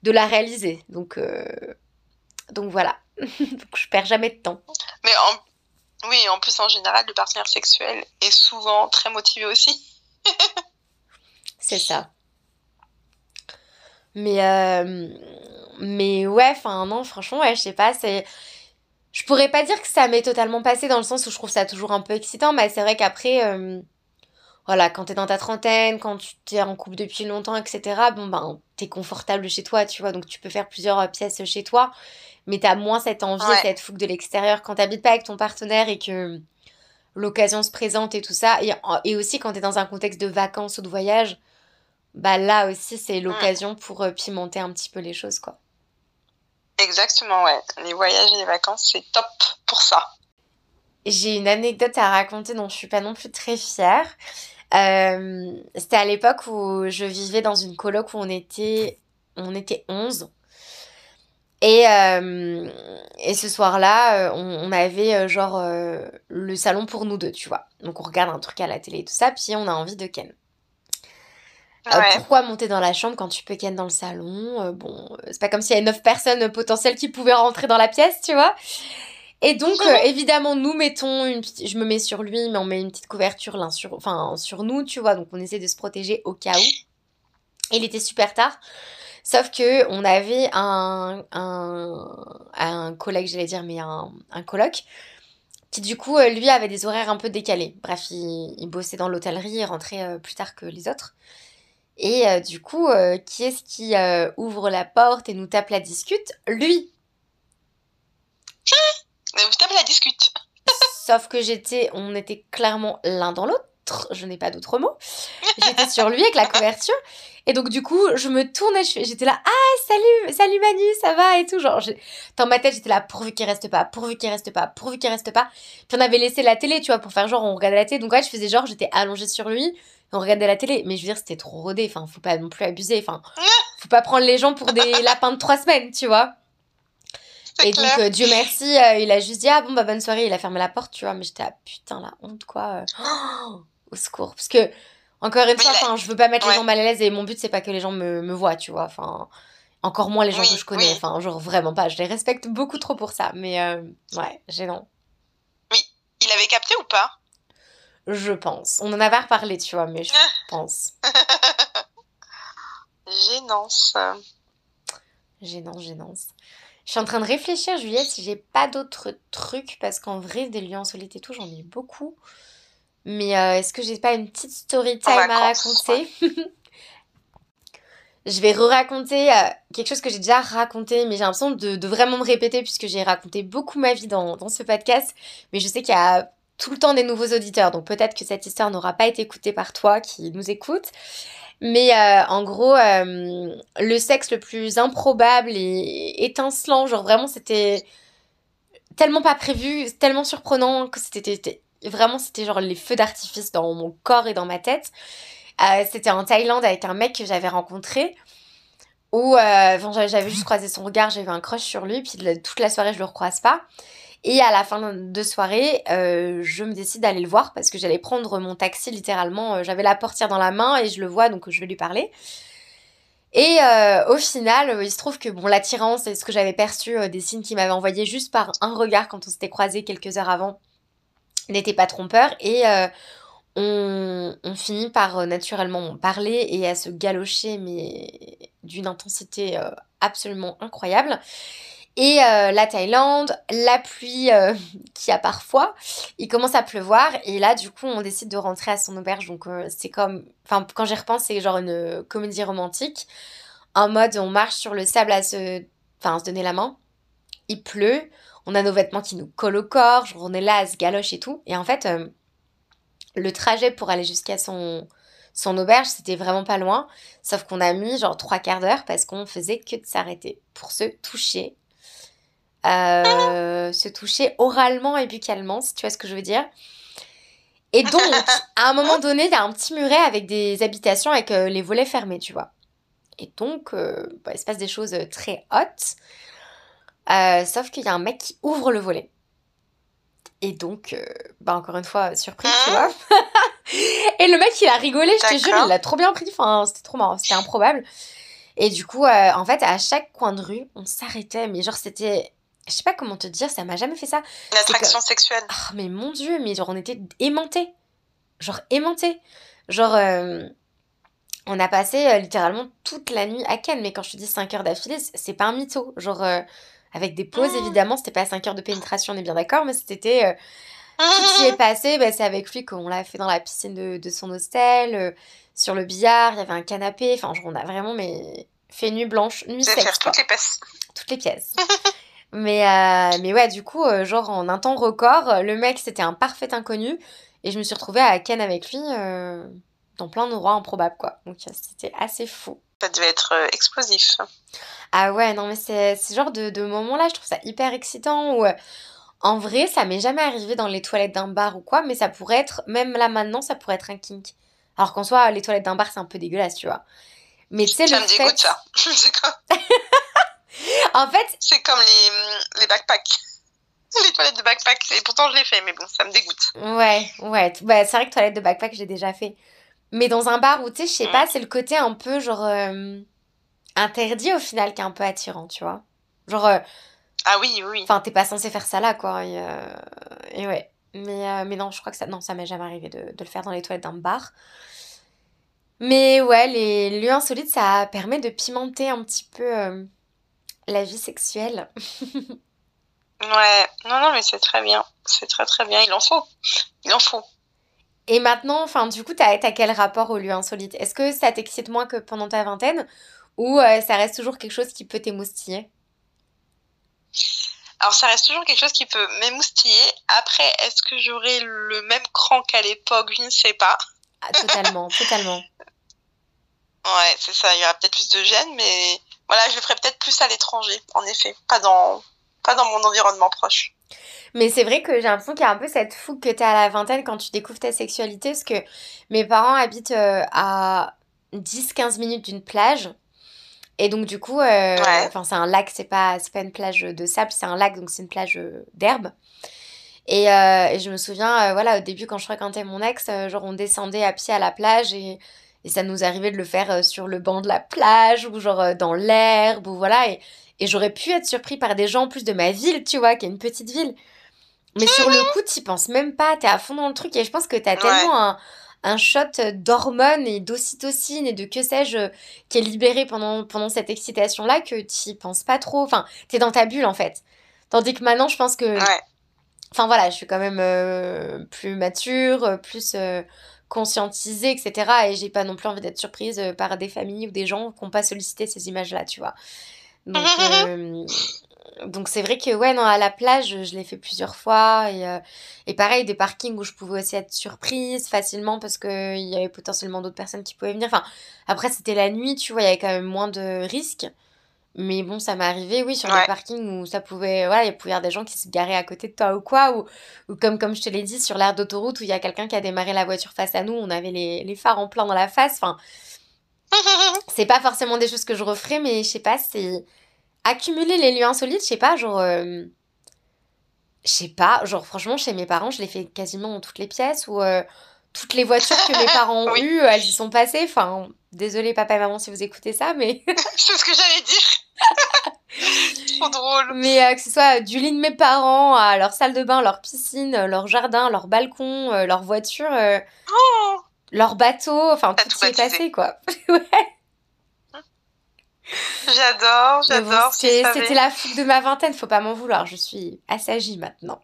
de la réaliser. Donc euh, donc voilà. Donc je perds jamais de temps. Mais en... oui en plus en général le partenaire sexuel est souvent très motivé aussi C'est ça. Mais, euh, mais ouais, enfin, non, franchement, ouais, je sais pas, c'est. Je pourrais pas dire que ça m'est totalement passé dans le sens où je trouve ça toujours un peu excitant, mais c'est vrai qu'après, euh, voilà, quand t'es dans ta trentaine, quand tu t'es en couple depuis longtemps, etc., bon, ben, t'es confortable chez toi, tu vois, donc tu peux faire plusieurs pièces chez toi, mais t'as moins cette envie, cette fougue de l'extérieur quand t'habites pas avec ton partenaire et que l'occasion se présente et tout ça. Et, et aussi quand tu es dans un contexte de vacances ou de voyage, bah là aussi c'est l'occasion pour euh, pimenter un petit peu les choses quoi. Exactement, ouais. Les voyages et les vacances, c'est top pour ça. J'ai une anecdote à raconter dont je suis pas non plus très fière. Euh, c'était à l'époque où je vivais dans une coloc où on était, on était 11. Et, euh, et ce soir-là, on, avait genre le salon pour nous deux, tu vois. Donc on regarde un truc à la télé et tout ça, puis on a envie de ken. Pourquoi monter dans la chambre quand tu peux ken dans le salon Bon, c'est pas comme s'il y avait neuf personnes potentielles qui pouvaient rentrer dans la pièce, tu vois. Et donc, euh, évidemment, nous mettons une petite... Je me mets sur lui, mais on met une petite couverture l'un sur... Enfin, sur nous, tu vois. Donc, on essaie de se protéger au cas où. il était super tard. Sauf que on avait un, un, un collègue, j'allais dire, mais un, un coloc, qui du coup, euh, lui, avait des horaires un peu décalés. Bref, il, il bossait dans l'hôtellerie, il rentrait euh, plus tard que les autres. Et du coup, qui est-ce qui ouvre la porte et nous tape la discute? Lui vous tapez la discute. Sauf que j'étais, on était clairement l'un dans l'autre. Je n'ai pas d'autre mot. J'étais sur lui avec la couverture. Et donc, du coup, je me tournais, j'étais là, ah, salut, salut Manu, ça va et tout. Genre, dans ma tête, j'étais là, pourvu qu'il reste pas, pourvu qu'il reste pas, pourvu qu'il reste pas. Puis on avait laissé la télé, tu vois, pour faire genre, on regardait la télé. Donc, ouais, je faisais genre, j'étais allongée sur lui, on regardait la télé. Mais je veux dire, c'était trop rodé. Enfin, faut pas non plus abuser. Enfin, faut pas prendre les gens pour des lapins de trois semaines, tu vois. Et donc, euh, Dieu merci, euh, il a juste dit Ah bon, bah bonne soirée, il a fermé la porte, tu vois. Mais j'étais, ah putain, la honte, quoi. Euh. au secours. Parce que, encore une fois, enfin, je veux pas mettre les gens mal à l'aise et mon but, c'est pas que les gens me, me voient, tu vois. Enfin, encore moins les gens que je connais. Enfin, genre vraiment pas. Je les respecte beaucoup trop pour ça. Mais, ouais, gênant. Oui, il avait capté ou pas? Je pense. On en avait reparlé, tu vois, mais je pense. Gênance. Gênance, gênance. Je suis en train de réfléchir, Juliette, si j'ai pas d'autres trucs, parce qu'en vrai, des lieux insolites et tout, j'en ai beaucoup. Mais euh, est-ce que j'ai pas une petite story time à raconter? Je vais re-raconter euh, quelque chose que j'ai déjà raconté, mais j'ai l'impression de, vraiment me répéter puisque j'ai raconté beaucoup ma vie dans, dans ce podcast. Mais je sais qu'il y a tout le temps des nouveaux auditeurs, donc peut-être que cette histoire n'aura pas été écoutée par toi qui nous écoute. Mais euh, en gros, euh, le sexe le plus improbable et étincelant, genre vraiment c'était tellement pas prévu, tellement surprenant que c'était vraiment c'était genre les feux d'artifice dans mon corps et dans ma tête. Euh, c'était en Thaïlande avec un mec que j'avais rencontré où j'avais juste croisé son regard, j'avais un crush sur lui, puis toute la soirée je le recroise pas. Et à la fin de soirée, euh, je me décide d'aller le voir parce que j'allais prendre mon taxi littéralement. Euh, j'avais la portière dans la main et je le vois donc je vais lui parler. Et euh, au final, il se trouve que bon, l'attirance et ce que j'avais perçu des signes qu'il m'avait envoyés juste par un regard quand on s'était croisés quelques heures avant n'était pas trompeur. Et on, finit par naturellement parler et à se galocher, mais d'une intensité absolument incroyable. Et euh, la Thaïlande, la pluie euh, qui a parfois, il commence à pleuvoir et là du coup on décide de rentrer à son auberge. Donc euh, c'est comme, enfin quand j'y repense c'est genre une comédie romantique. En mode on marche sur le sable à se, enfin se donner la main. Il pleut, on a nos vêtements qui nous collent au corps, on est là à se galoche et tout. Et en fait le trajet pour aller jusqu'à son, son auberge, c'était vraiment pas loin. Sauf qu'on a mis genre trois quarts d'heure parce qu'on faisait que de s'arrêter pour se toucher euh, se toucher oralement et buccalement, si tu vois ce que je veux dire. Et donc, à un moment donné, il y a un petit muret avec des habitations avec euh, les volets fermés, tu vois. Et donc, euh, bah, il se passe des choses très hautes. sauf qu'il y a un mec qui ouvre le volet. Et donc, bah encore une fois, surprise, tu vois. et le mec, il a rigolé, je te jure, il l'a trop bien pris. Enfin, c'était trop marrant, c'était improbable. Et du coup, en fait, à chaque coin de rue, on s'arrêtait. Mais genre, c'était je sais pas comment te dire, ça m'a jamais fait ça. L'attraction sexuelle. Oh, mais mon dieu, mais genre on était aimantés. Genre aimantés. Genre, euh, on a passé euh, littéralement toute la nuit à Ken, mais quand je te dis 5 heures d'affilée, c'est pas un mytho. Genre, euh, avec des pauses, mmh. évidemment, c'était pas 5 heures de pénétration, on est bien d'accord, mais c'était. tout qui est passé, bah, c'est avec lui qu'on l'a fait dans la piscine de, de son hostel, sur le billard, il y avait un canapé, enfin, genre, on a vraiment mais, fait nuit blanche, nuit sexe. toutes les pièces. Toutes les pièces. Mais, euh, mais ouais, du coup, euh, genre en un temps record, le mec c'était un parfait inconnu et je me suis retrouvée à Ken avec lui dans plein d'endroits improbables quoi. Donc c'était assez fou. Ça devait être explosif. Ah ouais, non mais c'est ce genre de, de moment-là, je trouve ça hyper excitant où en vrai, ça m'est jamais arrivé dans les toilettes d'un bar ou quoi, mais ça pourrait être, même là maintenant, ça pourrait être un kink. Alors qu'en soi, les toilettes d'un bar, c'est un peu dégueulasse, tu vois. Mais tu sais, le me fait... dégoûte ça. en fait... C'est comme les, les backpacks. Les toilettes de backpack, et pourtant je l'ai fait, mais bon, ça me dégoûte. Ouais, ouais. Bah, c'est vrai que toilettes de backpack, j'ai déjà fait. Mais dans un bar où, tu sais, je sais mm. pas, c'est le côté un peu, genre, euh, interdit au final qui est un peu attirant, tu vois. Genre... Euh, ah oui, oui. Enfin, t'es pas censé faire ça là, quoi. Et, euh, et ouais. Mais, mais non, je crois que ça... Non, ça m'est jamais arrivé de, de le faire dans les toilettes d'un bar. Mais ouais, les lieux insolites, ça permet de pimenter un petit peu la vie sexuelle. ouais, non, non, mais c'est très bien. C'est très très bien. Il en faut. Il en faut. Et maintenant, enfin, du coup, t'as as quel rapport aux lieux insolites Est-ce que ça t'excite moins que pendant ta vingtaine? Ou euh, ça reste toujours quelque chose qui peut t'émoustiller? Alors ça reste toujours quelque chose qui peut m'émoustiller. Après, est-ce que j'aurai le même cran qu'à l'époque? Je ne sais pas. Ah, totalement, totalement. Ouais, c'est ça. Il y aura peut-être plus de gêne, mais voilà, je le ferai peut-être plus à l'étranger, en effet, pas dans, pas dans mon environnement proche. Mais c'est vrai que j'ai l'impression qu'il y a un peu cette fougue que tu as à la vingtaine quand tu découvres ta sexualité, parce que mes parents habitent euh, à 10-15 minutes d'une plage. Et donc, du coup, euh, c'est un lac, c'est pas, pas une plage de sable, c'est un lac, donc c'est une plage euh, d'herbe. Et, et, je me souviens, voilà, au début, quand je fréquentais mon ex, genre, on descendait à pied à la plage et et ça nous arrivait de le faire euh, sur le banc de la plage ou genre euh, dans l'herbe ou voilà. Et, et j'aurais pu être surpris par des gens en plus de ma ville, tu vois, qui est une petite ville. Mais sur le coup, tu penses même pas, t'es à fond dans le truc et je pense que t'as tellement un, un shot d'hormones et d'ocytocine et de que sais-je qui est libéré pendant, pendant cette excitation-là que tu penses pas trop. Enfin, t'es dans ta bulle en fait. Tandis que maintenant, je pense que. Enfin voilà, je suis quand même euh, plus mature, plus conscientiser, etc. Et j'ai pas non plus envie d'être surprise euh, par des familles ou des gens qui n'ont pas sollicité ces images-là, tu vois. Donc, euh, donc c'est vrai que, ouais, non, à la plage, je l'ai fait plusieurs fois. Et, euh, et pareil, des parkings où je pouvais aussi être surprise facilement parce qu'il y avait potentiellement d'autres personnes qui pouvaient venir. Enfin, après, c'était la nuit, tu vois, il y avait quand même moins de risques. Mais bon, ça m'est arrivé, oui, sur des parkings où ça pouvait. Voilà, il pouvait y avoir des gens qui se garaient à côté de toi ou quoi. Ou, ou comme, comme je te l'ai dit, sur l'aire d'autoroute où il y a quelqu'un qui a démarré la voiture face à nous, on avait les, les phares en plein dans la face. Enfin, c'est pas forcément des choses que je referais, mais je sais pas, c'est. Accumuler les lieux insolites, je sais pas, genre. Euh, je sais pas, genre franchement, chez mes parents, je l'ai fait quasiment dans toutes les pièces ou. Euh, toutes les voitures que mes parents ont eues, elles y sont passées. Enfin, désolé papa et maman si vous écoutez ça, mais. c'est ce que j'allais dire. Trop drôle. Mais euh, que ce soit du lit de mes parents à leur salle de bain, leur piscine, leur jardin, leur balcon, euh, leur voiture, euh, oh leur bateau, enfin tout s'est passé quoi. ouais. J'adore, j'adore. C'était la fougue de ma vingtaine, faut pas m'en vouloir, je suis assagie maintenant.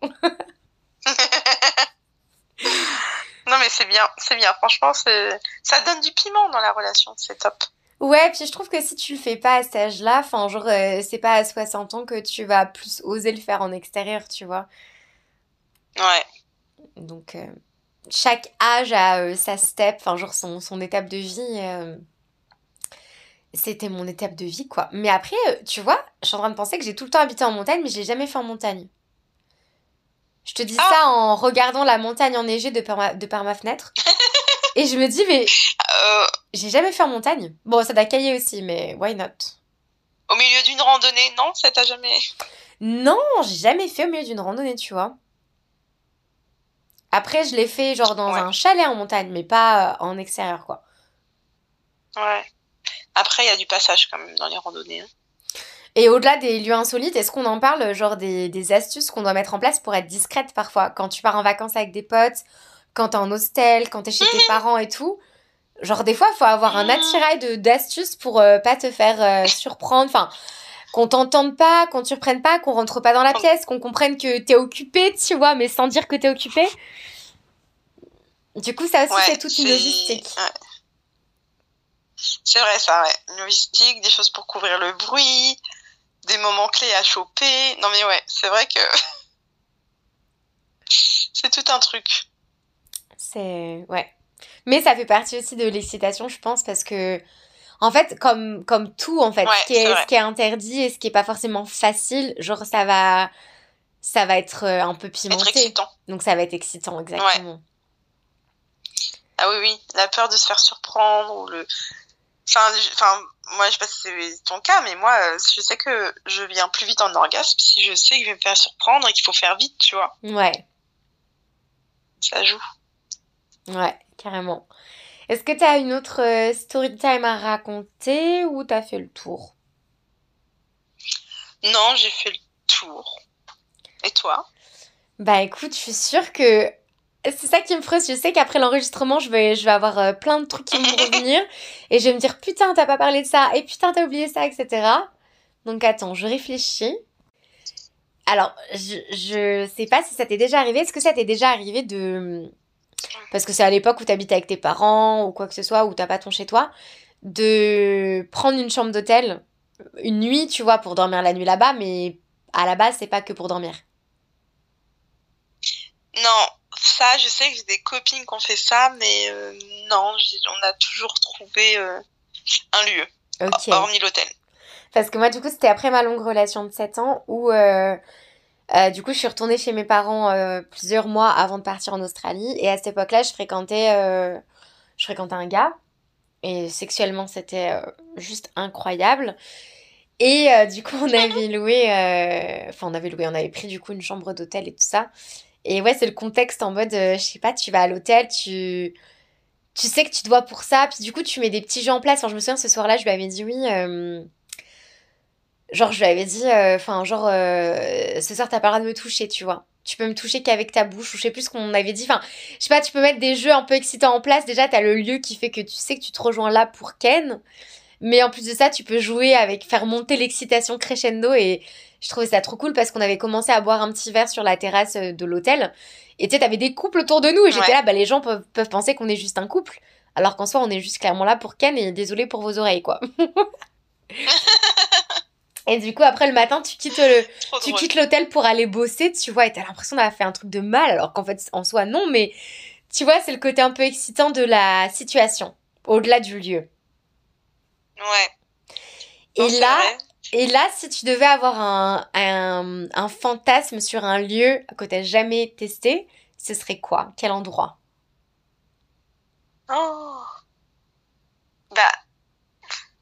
Non, mais c'est bien, c'est bien. Franchement, ça donne du piment dans la relation, c'est top. Ouais, puis je trouve que si tu le fais pas à cet âge-là, enfin, genre, euh, c'est pas à 60 ans que tu vas plus oser le faire en extérieur, tu vois. Ouais. Donc, euh, chaque âge a euh, sa step, enfin, genre, son, son étape de vie. C'était mon étape de vie, quoi. Mais après, tu vois, je suis en train de penser que j'ai tout le temps habité en montagne, mais je l'ai jamais fait en montagne. Je te dis ah. ça en regardant la montagne enneigée de par ma, de par ma fenêtre. Et je me dis, mais euh. j'ai jamais fait en montagne. Bon, ça doit cailler aussi, mais why not? Au milieu d'une randonnée, non? Ça t'a jamais. Non, j'ai jamais fait au milieu d'une randonnée, tu vois. Après, je l'ai fait genre dans un chalet en montagne, mais pas euh, en extérieur, quoi. Ouais. Après, il y a du passage quand même dans les randonnées. Hein. Et au-delà des lieux insolites, est-ce qu'on en parle, genre des, des astuces qu'on doit mettre en place pour être discrète parfois? Quand tu pars en vacances avec des potes, quand t'es en hostel, quand t'es chez tes parents et tout Genre des fois, il faut avoir un attirail d'astuces pour euh, pas te faire euh, surprendre. Enfin, qu'on t'entende pas, qu'on te surprenne pas, qu'on rentre pas dans la pièce, qu'on comprenne que t'es occupé, tu vois, mais sans dire que t'es occupé. Du coup, ça aussi, c'est toute une logistique. C'est vrai, ça, ouais. Logistique, des choses pour couvrir le bruit, des moments clés à choper. Non mais ouais, c'est vrai que c'est tout un truc. C'est ouais. Mais ça fait partie aussi de l'excitation, je pense, parce que en fait, comme comme tout en fait, ce, qui est, ce qui est interdit et ce qui est pas forcément facile, genre ça va ça va être euh, un peu pimenté. Donc ça va être excitant, exactement. Ah oui, oui, la peur de se faire surprendre ou le. Enfin, enfin moi, je sais pas si c'est ton cas, mais moi, euh, je sais que je viens plus vite en orgasme si je sais que je vais me faire surprendre et qu'il faut faire vite, tu vois. Ouais. Ça joue. Ouais, carrément. Est-ce que tu as une autre euh, story time à raconter ou tu as fait le tour? Non, j'ai fait le tour. Et toi? Bah écoute, je suis sûre que c'est ça qui me frustre. Je sais qu'après l'enregistrement, je vais, je vais avoir euh, plein de trucs qui vont revenir. et je vais me dire, putain, t'as pas parlé de ça. Et putain, t'as oublié ça, etc. Donc attends, je réfléchis. Alors, je, je sais pas si ça t'est déjà arrivé. Est-ce que ça t'est déjà arrivé de. Parce que c'est à l'époque où t'habites avec tes parents ou quoi que ce soit, où t'as pas ton chez toi, de prendre une chambre d'hôtel une nuit, tu vois, pour dormir la nuit là-bas, mais à la base, c'est pas que pour dormir? Non, ça, je sais que j'ai des copines qui ont fait ça, mais euh, non, on a toujours trouvé euh, un lieu, hormis l'hôtel. Parce que moi, du coup, c'était après ma longue relation de 7 ans où, euh, du coup, je suis retournée chez mes parents plusieurs mois avant de partir en Australie. Et à cette époque-là, je fréquentais, je fréquentais un gars. Et sexuellement, c'était juste incroyable. Et du coup, on avait loué, enfin, on avait loué, on avait pris du coup une chambre d'hôtel et tout ça. Et ouais, c'est le contexte en mode, euh, je sais pas, tu vas à l'hôtel, tu, tu sais que tu dois pour ça, puis du coup, tu mets des petits jeux en place. Je me souviens, ce soir-là, je lui avais dit oui. Euh, genre, je lui avais dit, euh, enfin, genre, ce soir, t'as pas le droit de me toucher, tu vois. Tu peux me toucher qu'avec ta bouche, ou je sais plus ce qu'on avait dit. Enfin, je sais pas, tu peux mettre des jeux un peu excitants en place. Déjà, t'as le lieu qui fait que tu sais que tu te rejoins là pour Ken. Mais en plus de ça, tu peux jouer avec, faire monter l'excitation crescendo et je trouvais ça trop cool parce qu'on avait commencé à boire un petit verre sur la terrasse euh, de l'hôtel. Et tu sais, t'avais des couples autour de nous et j'étais là, bah les gens peuvent, peuvent penser qu'on est juste un couple. Alors qu'en soi, on est juste clairement là pour Ken et désolé pour vos oreilles, quoi. et du coup, après le matin, tu quittes le, tu quittes l'hôtel pour aller bosser, tu vois, et t'as l'impression d'avoir fait un truc de mal, alors qu'en fait, en soi, non, mais tu vois, c'est le côté un peu excitant de la situation, au-delà du lieu. Ouais. Et là, et là, si tu devais avoir un, un, fantasme sur un lieu que tu n'as jamais testé, ce serait quoi? Quel endroit? Oh Bah,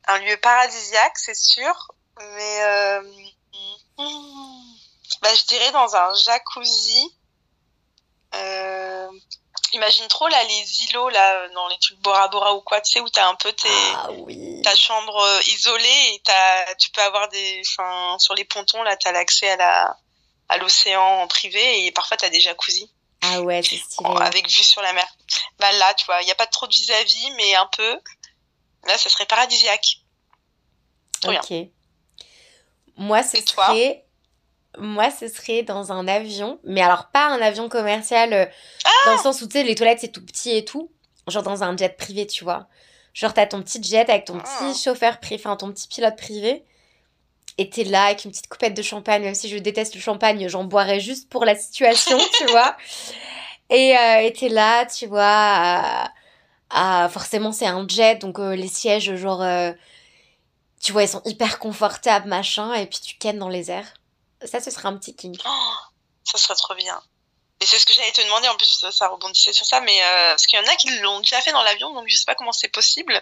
un lieu paradisiaque, c'est sûr, mais euh, bah, je dirais dans un jacuzzi. Euh, imagine trop là les îlots là dans les trucs Bora Bora ou quoi, tu sais où t'as un peu tes ah, oui. ta chambre euh, isolée et t'as tu peux avoir des enfin sur les pontons là t'as l'accès à la à l'océan en privé et parfois t'as des jacuzzi. Ah ouais, c'est stylé. Avec vue sur la mer. Bah là, tu vois, il y a pas trop de vis-à-vis mais un peu là ça serait paradisiaque. OK. Moi, ce serait moi, ce serait dans un avion, mais alors pas un avion commercial, euh, dans le sens où, tu sais, les toilettes, c'est tout petit et tout. Genre dans un jet privé, tu vois. Genre, t'as ton petit jet avec ton petit ah. chauffeur privé, enfin, ton petit pilote privé. Et t'es là avec une petite coupette de champagne, même si je déteste le champagne, j'en boirais juste pour la situation, tu vois. Et euh, t'es là, tu vois, forcément, c'est un jet, donc euh, les sièges, genre, tu vois, ils sont hyper confortables, machin, et puis tu kennes dans les airs. Ça, ce serait un petit king. Oh, ça serait trop bien. Et c'est ce que j'allais te demander, en plus, ça rebondissait sur ça, mais euh, parce qu'il y en a qui l'ont déjà fait dans l'avion, donc je sais pas comment c'est possible.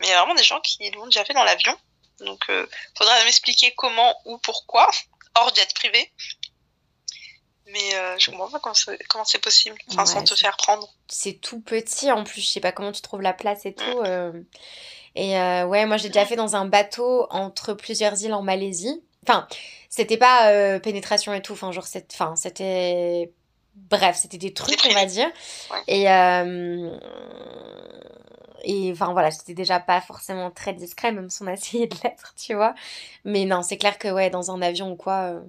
Mais il y a vraiment des gens qui l'ont déjà fait dans l'avion. Donc, euh, faudra m'expliquer comment ou pourquoi, hors jet privé. Mais euh, je comprends pas comment c'est possible, enfin, sans te faire prendre. C'est tout petit en plus, je sais pas comment tu trouves la place et tout. Mm. Et ouais, moi j'ai déjà mm. fait dans un bateau entre plusieurs îles en Malaisie. Enfin, c'était pas euh, pénétration et tout. Enfin, genre, enfin, c'était. Bref, c'était des trucs, on va dire. Et. Euh, et enfin voilà, c'était déjà pas forcément très discret, même si on a essayé de l'être, tu vois. Mais non, c'est clair que ouais, dans un avion ou quoi, euh,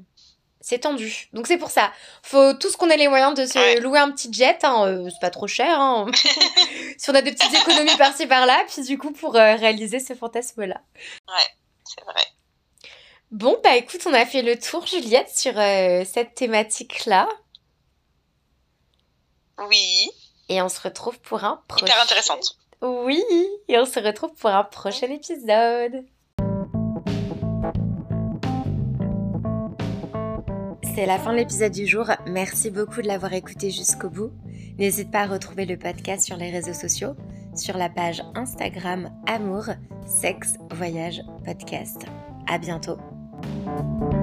c'est tendu. Donc c'est pour ça. Faut tout ce qu'on ait les moyens de se louer un petit jet, hein, c'est pas trop cher. Hein. si on a des petites économies par-ci par-là, puis du coup pour réaliser ce fantasme-là. Ouais, c'est vrai. Bon, bah écoute, on a fait le tour, Juliette, sur euh, cette thématique-là. Oui. Et on se retrouve pour un prochain... Hyper intéressante. Oui, et on se retrouve pour un prochain épisode. C'est la fin de l'épisode du jour. Merci beaucoup de l'avoir écouté jusqu'au bout. N'hésite pas à retrouver le podcast sur les réseaux sociaux, sur la page Instagram Amour, Sexe, Voyage, Podcast. À bientôt. Thank you.